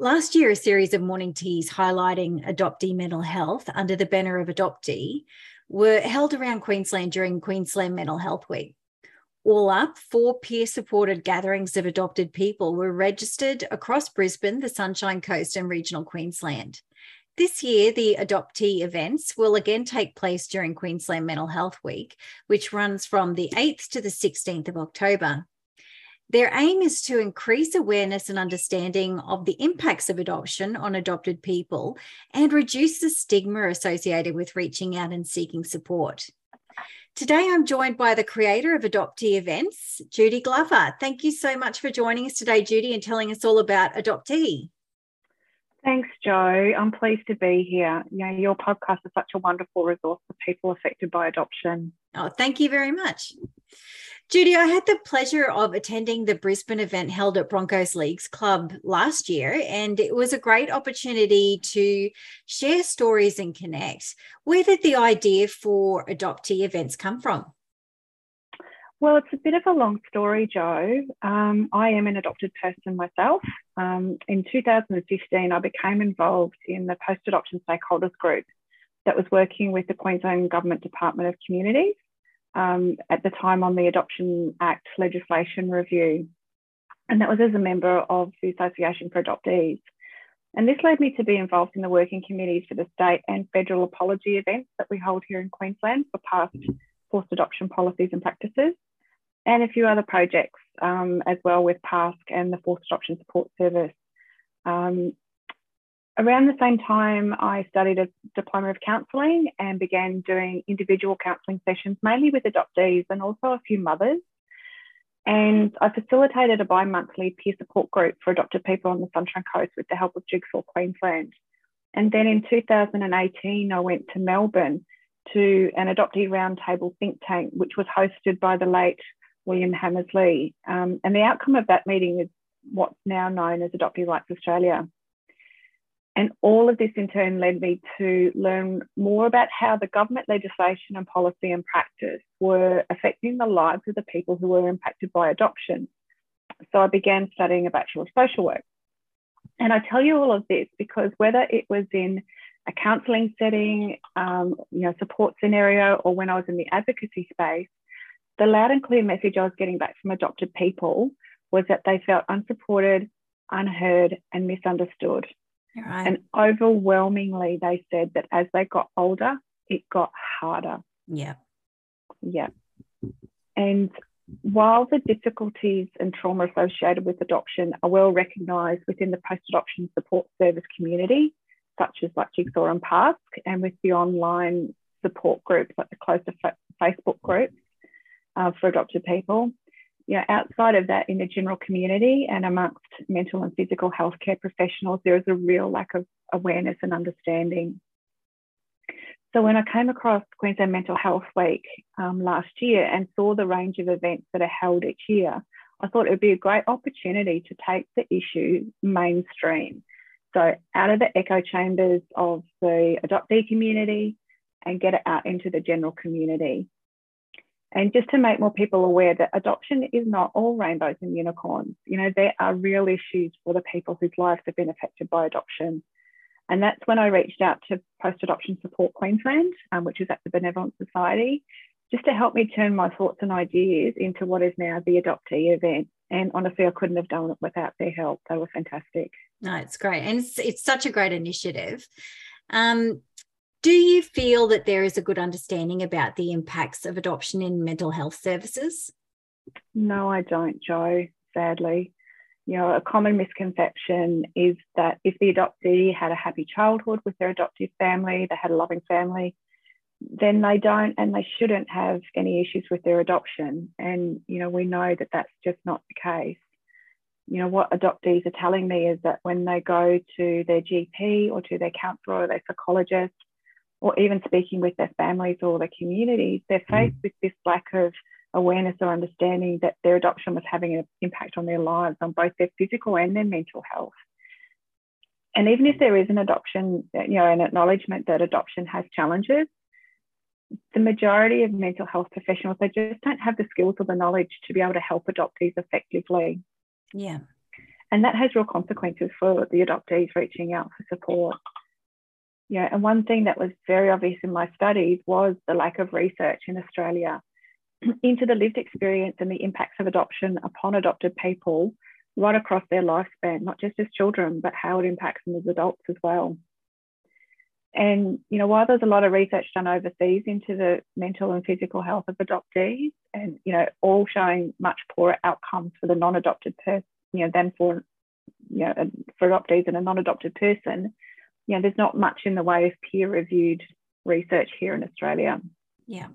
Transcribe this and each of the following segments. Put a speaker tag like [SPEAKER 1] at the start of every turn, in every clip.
[SPEAKER 1] Last year, a series of morning teas highlighting adoptee mental health under the banner of Adoptee were held around Queensland during Queensland Mental Health Week. All up, four peer supported gatherings of adopted people were registered across Brisbane, the Sunshine Coast, and regional Queensland. This year, the adoptee events will again take place during Queensland Mental Health Week, which runs from the 8th to the 16th of October. Their aim is to increase awareness and understanding of the impacts of adoption on adopted people and reduce the stigma associated with reaching out and seeking support. Today, I'm joined by the creator of Adoptee Events, Judy Glover. Thank you so much for joining us today, Judy, and telling us all about Adoptee.
[SPEAKER 2] Thanks, Jo. I'm pleased to be here. You know, your podcast is such a wonderful resource for people affected by adoption.
[SPEAKER 1] Oh, thank you very much. Judy, I had the pleasure of attending the Brisbane event held at Broncos Leagues Club last year, and it was a great opportunity to share stories and connect. Where did the idea for adoptee events come from?
[SPEAKER 2] Well, it's a bit of a long story, Jo. Um, I am an adopted person myself. Um, in 2015, I became involved in the post adoption stakeholders group that was working with the Queensland Government Department of Communities um, at the time on the Adoption Act legislation review. And that was as a member of the Association for Adoptees. And this led me to be involved in the working committees for the state and federal apology events that we hold here in Queensland for past forced adoption policies and practices and a few other projects um, as well with PASC and the Forced Adoption Support Service. Um, around the same time, I studied a diploma of counselling and began doing individual counselling sessions, mainly with adoptees and also a few mothers. And I facilitated a bi monthly peer support group for adopted people on the Sunshine Coast with the help of Jigsaw Queensland. And then in 2018, I went to Melbourne to an adoptee roundtable think tank, which was hosted by the late William Hammersley. Um, and the outcome of that meeting is what's now known as Adoptee Rights Australia. And all of this in turn led me to learn more about how the government legislation and policy and practice were affecting the lives of the people who were impacted by adoption. So I began studying a Bachelor of Social Work. And I tell you all of this because whether it was in a counselling setting, um, you know, support scenario, or when I was in the advocacy space, the loud and clear message I was getting back from adopted people was that they felt unsupported, unheard, and misunderstood. Right. And overwhelmingly, they said that as they got older, it got harder.
[SPEAKER 1] Yeah.
[SPEAKER 2] Yeah. And while the difficulties and trauma associated with adoption are well recognised within the post adoption support service community, such as like Jigsaw and PASC, and with the online support groups like the closer Facebook groups, uh, for adopted people. You know, outside of that, in the general community and amongst mental and physical healthcare professionals, there is a real lack of awareness and understanding. So when I came across Queensland Mental Health Week um, last year and saw the range of events that are held each year, I thought it would be a great opportunity to take the issue mainstream. So out of the echo chambers of the adoptee community and get it out into the general community. And just to make more people aware that adoption is not all rainbows and unicorns. You know, there are real issues for the people whose lives have been affected by adoption. And that's when I reached out to Post Adoption Support Queensland, um, which is at the Benevolent Society, just to help me turn my thoughts and ideas into what is now the adoptee event And honestly, I couldn't have done it without their help. They were fantastic.
[SPEAKER 1] No, it's great. And it's, it's such a great initiative. Um, do you feel that there is a good understanding about the impacts of adoption in mental health services?
[SPEAKER 2] No, I don't, Jo, sadly. You know, a common misconception is that if the adoptee had a happy childhood with their adoptive family, they had a loving family, then they don't and they shouldn't have any issues with their adoption. And, you know, we know that that's just not the case. You know, what adoptees are telling me is that when they go to their GP or to their counsellor or their psychologist, or even speaking with their families or their communities, they're mm. faced with this lack of awareness or understanding that their adoption was having an impact on their lives, on both their physical and their mental health. And even if mm. there is an adoption, you know, an acknowledgement that adoption has challenges, the majority of mental health professionals, they just don't have the skills or the knowledge to be able to help adoptees effectively.
[SPEAKER 1] Yeah.
[SPEAKER 2] And that has real consequences for the adoptees reaching out for support. Yeah, and one thing that was very obvious in my studies was the lack of research in Australia into the lived experience and the impacts of adoption upon adopted people right across their lifespan, not just as children, but how it impacts them as adults as well. And you know, while there's a lot of research done overseas into the mental and physical health of adoptees, and you know, all showing much poorer outcomes for the non-adopted person, you know, than for you know, for adoptees and a non-adopted person, you know, there's not much in the way of peer-reviewed research here in Australia.
[SPEAKER 1] Yeah.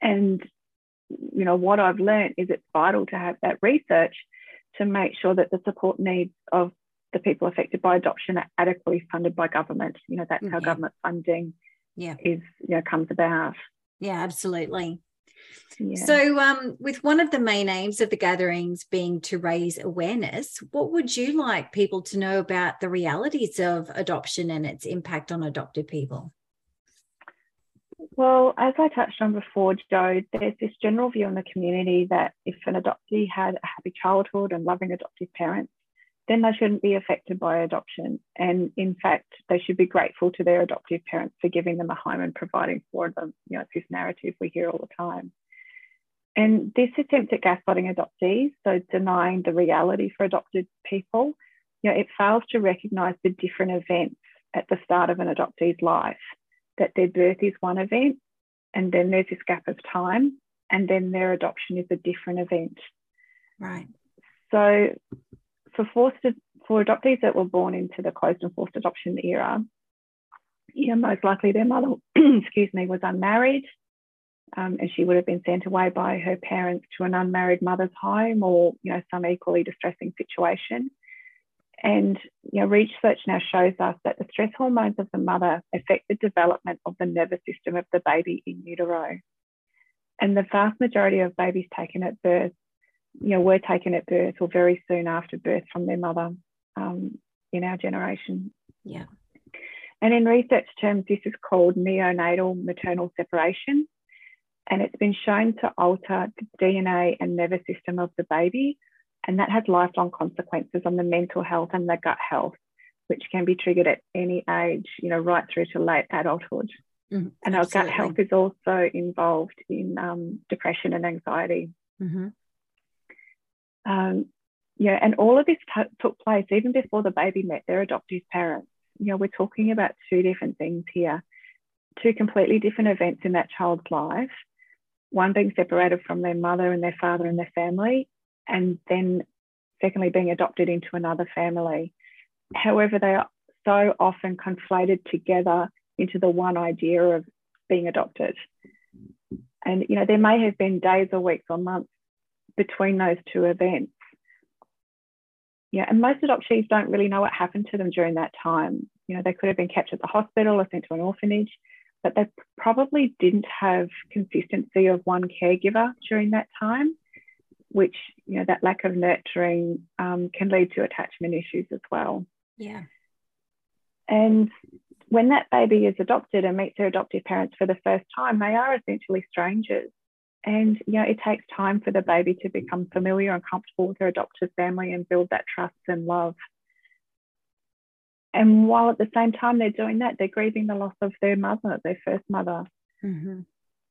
[SPEAKER 2] And you know, what I've learned is it's vital to have that research to make sure that the support needs of the people affected by adoption are adequately funded by government. You know, that's how government funding
[SPEAKER 1] yeah.
[SPEAKER 2] is, you know, comes about.
[SPEAKER 1] Yeah, absolutely. Yeah. So, um, with one of the main aims of the gatherings being to raise awareness, what would you like people to know about the realities of adoption and its impact on adopted people?
[SPEAKER 2] Well, as I touched on before, Jo, there's this general view in the community that if an adoptee had a happy childhood and loving adoptive parents, then they shouldn't be affected by adoption. And in fact, they should be grateful to their adoptive parents for giving them a home and providing for them. You know, it's this narrative we hear all the time. And this attempt at gaslighting adoptees, so denying the reality for adopted people, you know, it fails to recognise the different events at the start of an adoptee's life that their birth is one event and then there's this gap of time and then their adoption is a different event.
[SPEAKER 1] Right.
[SPEAKER 2] So for forced for adoptees that were born into the closed and forced adoption era, know, most likely their mother, excuse me, was unmarried, um, and she would have been sent away by her parents to an unmarried mother's home or you know some equally distressing situation. And you know, research now shows us that the stress hormones of the mother affect the development of the nervous system of the baby in utero. And the vast majority of babies taken at birth, you know, were taken at birth or very soon after birth from their mother um, in our generation.
[SPEAKER 1] Yeah.
[SPEAKER 2] And in research terms, this is called neonatal maternal separation. And it's been shown to alter the DNA and nervous system of the baby and that has lifelong consequences on the mental health and the gut health, which can be triggered at any age, you know, right through to late adulthood. Mm, and our gut health is also involved in um, depression and anxiety.
[SPEAKER 1] Mm-hmm.
[SPEAKER 2] Um, and all of this t- took place even before the baby met their adoptive parents. You know, we're talking about two different things here, two completely different events in that child's life. One being separated from their mother and their father and their family, and then secondly being adopted into another family. However, they are so often conflated together into the one idea of being adopted. And you know, there may have been days or weeks or months between those two events. Yeah, and most adoptees don't really know what happened to them during that time. You know, they could have been kept at the hospital or sent to an orphanage, but they probably didn't have consistency of one caregiver during that time which you know that lack of nurturing um, can lead to attachment issues as well.
[SPEAKER 1] Yeah.
[SPEAKER 2] And when that baby is adopted and meets their adoptive parents for the first time, they are essentially strangers. And you know, it takes time for the baby to become familiar and comfortable with their adoptive family and build that trust and love. And while at the same time they're doing that, they're grieving the loss of their mother, their first mother.
[SPEAKER 1] Mm-hmm.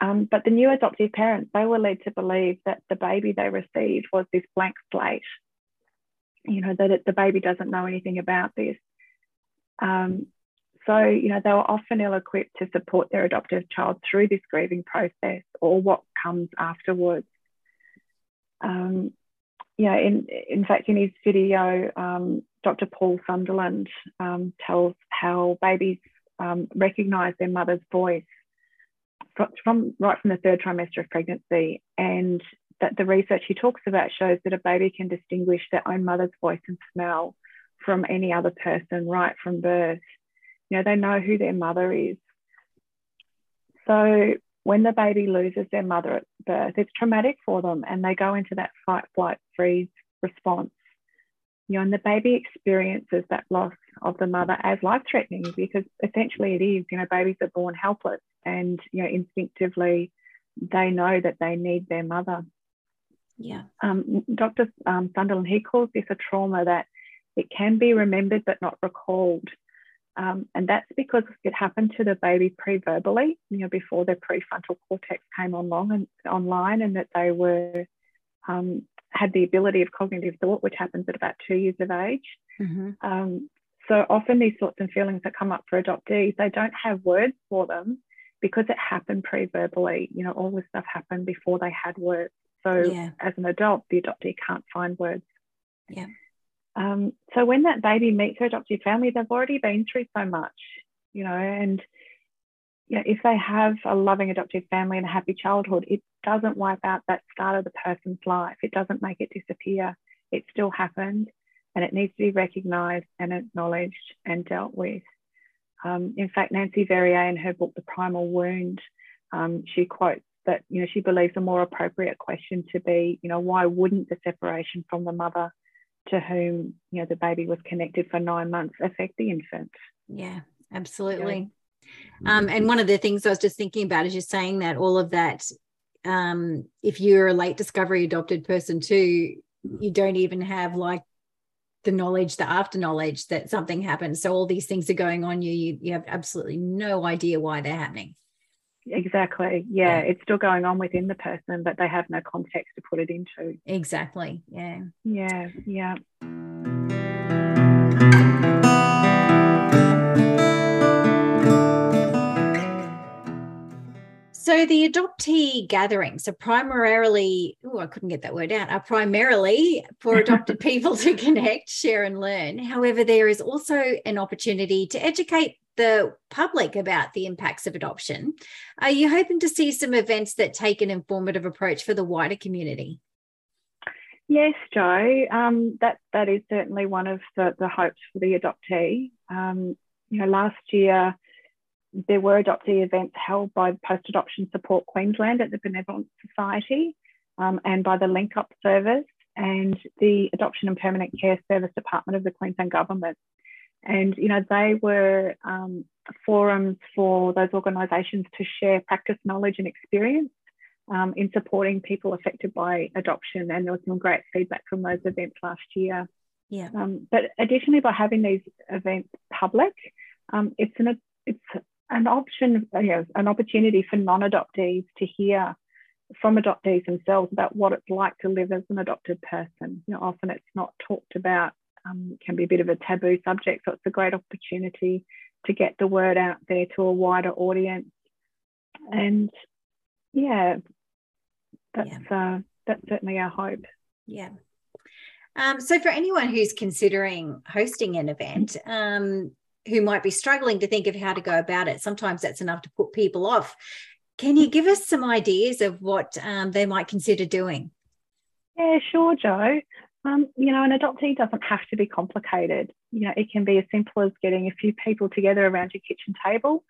[SPEAKER 2] Um, but the new adoptive parents, they were led to believe that the baby they received was this blank slate, you know, that it, the baby doesn't know anything about this. Um, so, you know, they were often ill equipped to support their adoptive child through this grieving process or what comes afterwards. Um, yeah, in, in fact, in his video, um, Dr. Paul Sunderland um, tells how babies um, recognize their mother's voice from right from the third trimester of pregnancy, and that the research he talks about shows that a baby can distinguish their own mother's voice and smell from any other person right from birth. You know, they know who their mother is. So when the baby loses their mother at birth, it's traumatic for them and they go into that fight, flight, freeze response. You know, and the baby experiences that loss of the mother as life threatening because essentially it is, you know, babies are born helpless and, you know, instinctively they know that they need their mother.
[SPEAKER 1] Yeah.
[SPEAKER 2] Um, Dr. Um, Sunderland, he calls this a trauma that it can be remembered but not recalled. Um, and that's because it happened to the baby pre-verbally, you know, before their prefrontal cortex came along and online, and that they were um, had the ability of cognitive thought, which happens at about two years of age. Mm-hmm. Um, so often these sorts of feelings that come up for adoptees, they don't have words for them because it happened pre-verbally. You know, all this stuff happened before they had words. So yeah. as an adult, the adoptee can't find words.
[SPEAKER 1] Yeah.
[SPEAKER 2] Um, so when that baby meets her adoptive family, they've already been through so much, you know, and know, if they have a loving adoptive family and a happy childhood, it doesn't wipe out that start of the person's life. It doesn't make it disappear. It still happened and it needs to be recognised and acknowledged and dealt with. Um, in fact, Nancy Verrier in her book, The Primal Wound, um, she quotes that, you know, she believes a more appropriate question to be, you know, why wouldn't the separation from the mother to whom you know the baby was connected for nine months affect the infant?
[SPEAKER 1] Yeah absolutely. Yeah. Um, and one of the things i was just thinking about is just saying that all of that um, if you're a late discovery adopted person too you don't even have like the knowledge the after knowledge that something happened. So all these things are going on you you, you have absolutely no idea why they're happening
[SPEAKER 2] Exactly. Yeah, yeah, it's still going on within the person, but they have no context to put it into.
[SPEAKER 1] Exactly. Yeah.
[SPEAKER 2] Yeah. Yeah.
[SPEAKER 1] So the adoptee gatherings are primarily, oh, I couldn't get that word out, are primarily for adopted people to connect, share, and learn. However, there is also an opportunity to educate the public about the impacts of adoption. Are you hoping to see some events that take an informative approach for the wider community?
[SPEAKER 2] Yes, Jo. Um, that that is certainly one of the, the hopes for the adoptee. Um, you know, last year there were adoptee events held by Post Adoption Support Queensland at the Benevolent Society um, and by the Link Up Service and the Adoption and Permanent Care Service Department of the Queensland Government. And, you know, they were um, forums for those organisations to share practice knowledge and experience um, in supporting people affected by adoption. And there was some great feedback from those events last year.
[SPEAKER 1] Yeah.
[SPEAKER 2] Um, but additionally, by having these events public, um, it's an it's an option, you know, an opportunity for non-adoptees to hear from adoptees themselves about what it's like to live as an adopted person. You know, often it's not talked about um, can be a bit of a taboo subject. So it's a great opportunity to get the word out there to a wider audience. And yeah, that's yeah. Uh, that's certainly our hope.
[SPEAKER 1] Yeah. Um, so for anyone who's considering hosting an event, um, who might be struggling to think of how to go about it, sometimes that's enough to put people off. Can you give us some ideas of what um, they might consider doing?
[SPEAKER 2] Yeah, sure, Jo. Um, you know, an adoptee doesn't have to be complicated. You know, it can be as simple as getting a few people together around your kitchen table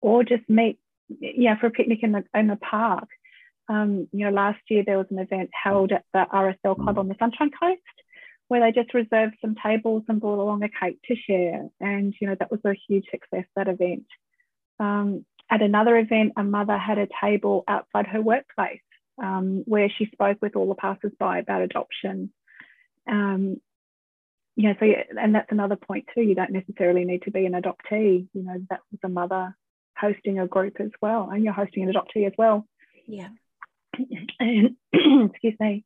[SPEAKER 2] or just meet, yeah, for a picnic in the, in the park. Um, you know, last year there was an event held at the RSL Club on the Sunshine Coast where they just reserved some tables and brought along a cake to share. And, you know, that was a huge success, that event. Um, at another event, a mother had a table outside her workplace um, where she spoke with all the passers-by about adoption um, yeah, so and that's another point too. You don't necessarily need to be an adoptee. You know, that was a mother hosting a group as well, and you're hosting an adoptee as well.
[SPEAKER 1] Yeah.
[SPEAKER 2] And excuse me.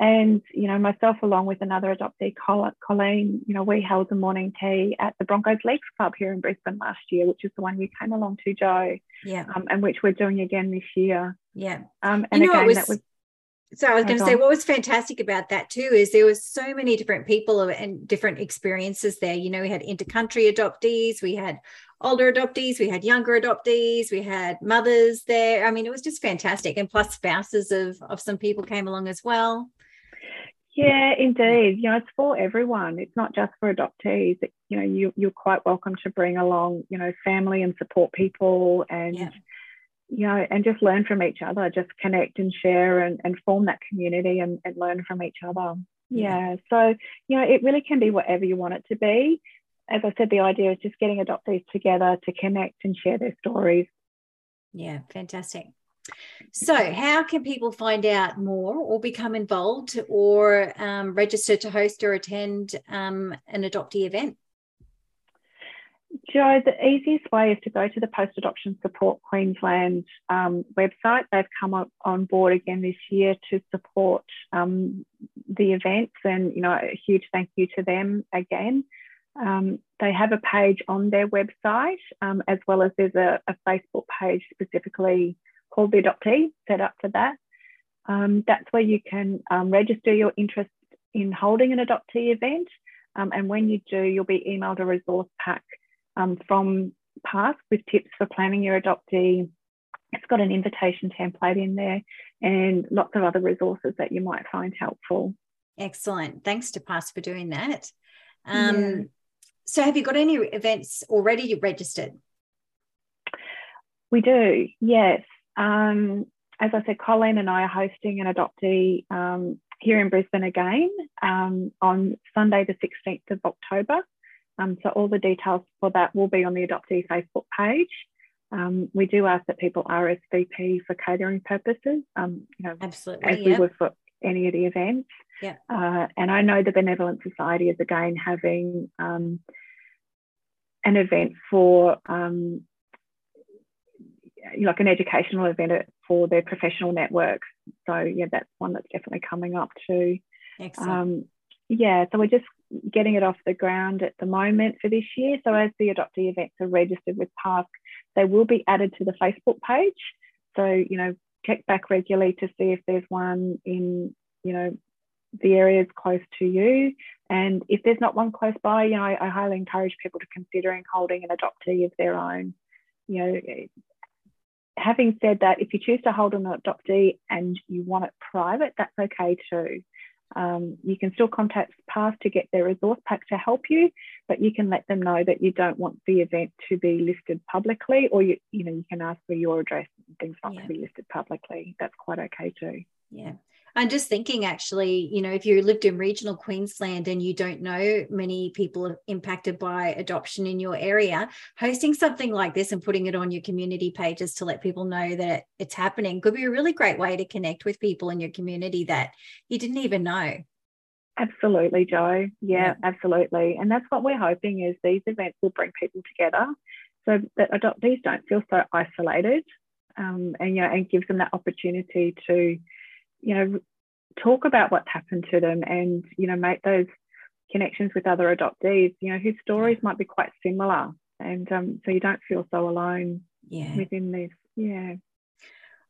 [SPEAKER 2] And you know, myself along with another adoptee, Colleen, you know, we held a morning tea at the Broncos Leagues Club here in Brisbane last year, which is the one you came along to, Jo.
[SPEAKER 1] Yeah.
[SPEAKER 2] Um, and which we're doing again this year.
[SPEAKER 1] Yeah.
[SPEAKER 2] Um, and you know, again, was, that was
[SPEAKER 1] so I was going to say, what was fantastic about that too is there was so many different people and different experiences there. You know, we had intercountry adoptees, we had older adoptees, we had younger adoptees, we had mothers there. I mean, it was just fantastic, and plus spouses of of some people came along as well.
[SPEAKER 2] Yeah, indeed. You know, it's for everyone. It's not just for adoptees. It, you know, you you're quite welcome to bring along, you know, family and support people and. Yeah you know, and just learn from each other, just connect and share and, and form that community and, and learn from each other. Yeah. yeah. So, you know, it really can be whatever you want it to be. As I said, the idea is just getting adoptees together to connect and share their stories.
[SPEAKER 1] Yeah, fantastic. So, how can people find out more or become involved or um, register to host or attend um, an adoptee event?
[SPEAKER 2] Jo, the easiest way is to go to the Post Adoption Support Queensland um, website. They've come up on board again this year to support um, the events, and you know, a huge thank you to them again. Um, they have a page on their website, um, as well as there's a, a, Facebook page specifically called the Adoptee set up for that. Um, that's where you can um, register your interest in holding an adoptee event, and when you do, you'll be emailed a resource pack um, from PASC with tips for planning your adoptee. It's got an invitation template in there and lots of other resources that you might find helpful.
[SPEAKER 1] Excellent. Thanks to PASC for doing that. Um, yeah. So, have you got any events already registered?
[SPEAKER 2] We do, yes. Um, as I said, Colleen and I are hosting an adoptee um, here in Brisbane again um, on Sunday, the 16th of October. Um, so all the details for that will be on the adoptee Facebook page. Um, we do ask that people RSVP for catering purposes. Um, you know,
[SPEAKER 1] absolutely,
[SPEAKER 2] as we would for any of the events.
[SPEAKER 1] Yeah.
[SPEAKER 2] Uh, and I know the Benevolent Society is again having um, an event for um, like an educational event for their professional networks. So yeah, that's one that's definitely coming up too.
[SPEAKER 1] Excellent. Um,
[SPEAKER 2] yeah, so we're just getting it off the ground at the moment for this year. So as the adoptee events are registered with PASC, they will be added to the Facebook page. So, you know, check back regularly to see if there's one in, you know, the areas close to you. And if there's not one close by, you know, I, I highly encourage people to considering holding an adoptee of their own. You know, having said that, if you choose to hold an adoptee and you want it private, that's okay too. Um, you can still contact PASC to get their resource pack to help you, but you can let them know that you don't want the event to be listed publicly, or you, you know, you can ask for your address and things not yeah. to be listed publicly. That's quite okay too.
[SPEAKER 1] Yeah. I'm just thinking actually, you know, if you lived in regional Queensland and you don't know many people impacted by adoption in your area, hosting something like this and putting it on your community pages to let people know that it's happening could be a really great way to connect with people in your community that you didn't even know.
[SPEAKER 2] Absolutely, Jo. Yeah, yeah, absolutely. And that's what we're hoping is these events will bring people together so that adoptees don't feel so isolated um, and you know and gives them that opportunity to you know, talk about what's happened to them and, you know, make those connections with other adoptees, you know, whose stories might be quite similar. And um, so you don't feel so alone
[SPEAKER 1] yeah.
[SPEAKER 2] within this. Yeah.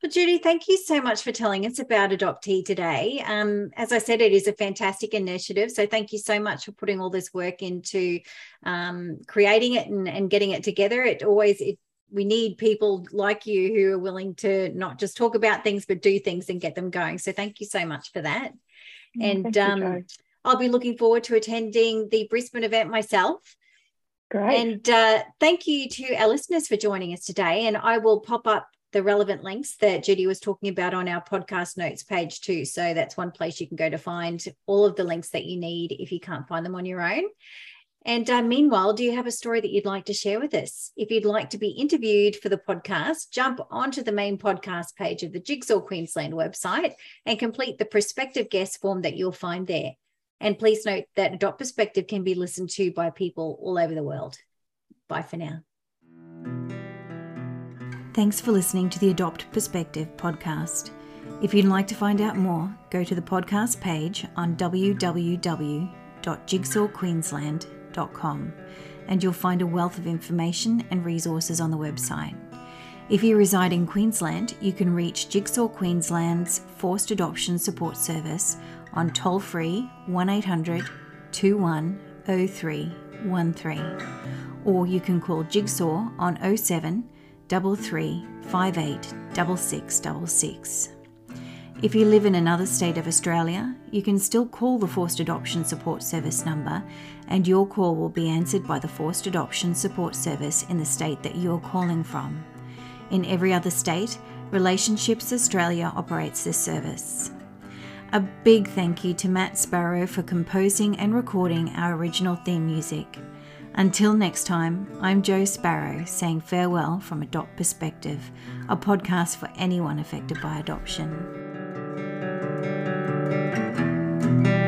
[SPEAKER 1] Well, Judy, thank you so much for telling us about Adoptee today. Um, as I said, it is a fantastic initiative. So thank you so much for putting all this work into um, creating it and, and getting it together. It always it we need people like you who are willing to not just talk about things but do things and get them going so thank you so much for that and um, you, i'll be looking forward to attending the brisbane event myself
[SPEAKER 2] Great.
[SPEAKER 1] and uh, thank you to our listeners for joining us today and i will pop up the relevant links that Judy was talking about on our podcast notes page too. So that's one place you can go to find all of the links that you need if you can't find them on your own. And uh, meanwhile, do you have a story that you'd like to share with us? If you'd like to be interviewed for the podcast, jump onto the main podcast page of the Jigsaw Queensland website and complete the prospective guest form that you'll find there. And please note that Adopt Perspective can be listened to by people all over the world. Bye for now. Thanks for listening to the Adopt Perspective podcast. If you'd like to find out more, go to the podcast page on www.jigsawqueensland.com and you'll find a wealth of information and resources on the website. If you reside in Queensland, you can reach Jigsaw Queensland's Forced Adoption Support Service on toll free 1800 210313 or you can call Jigsaw on 07 33 58 6666. If you live in another state of Australia, you can still call the Forced Adoption Support Service number and your call will be answered by the Forced Adoption Support Service in the state that you're calling from. In every other state, Relationships Australia operates this service. A big thank you to Matt Sparrow for composing and recording our original theme music. Until next time, I'm Jo Sparrow saying farewell from Adopt Perspective, a podcast for anyone affected by adoption. thank you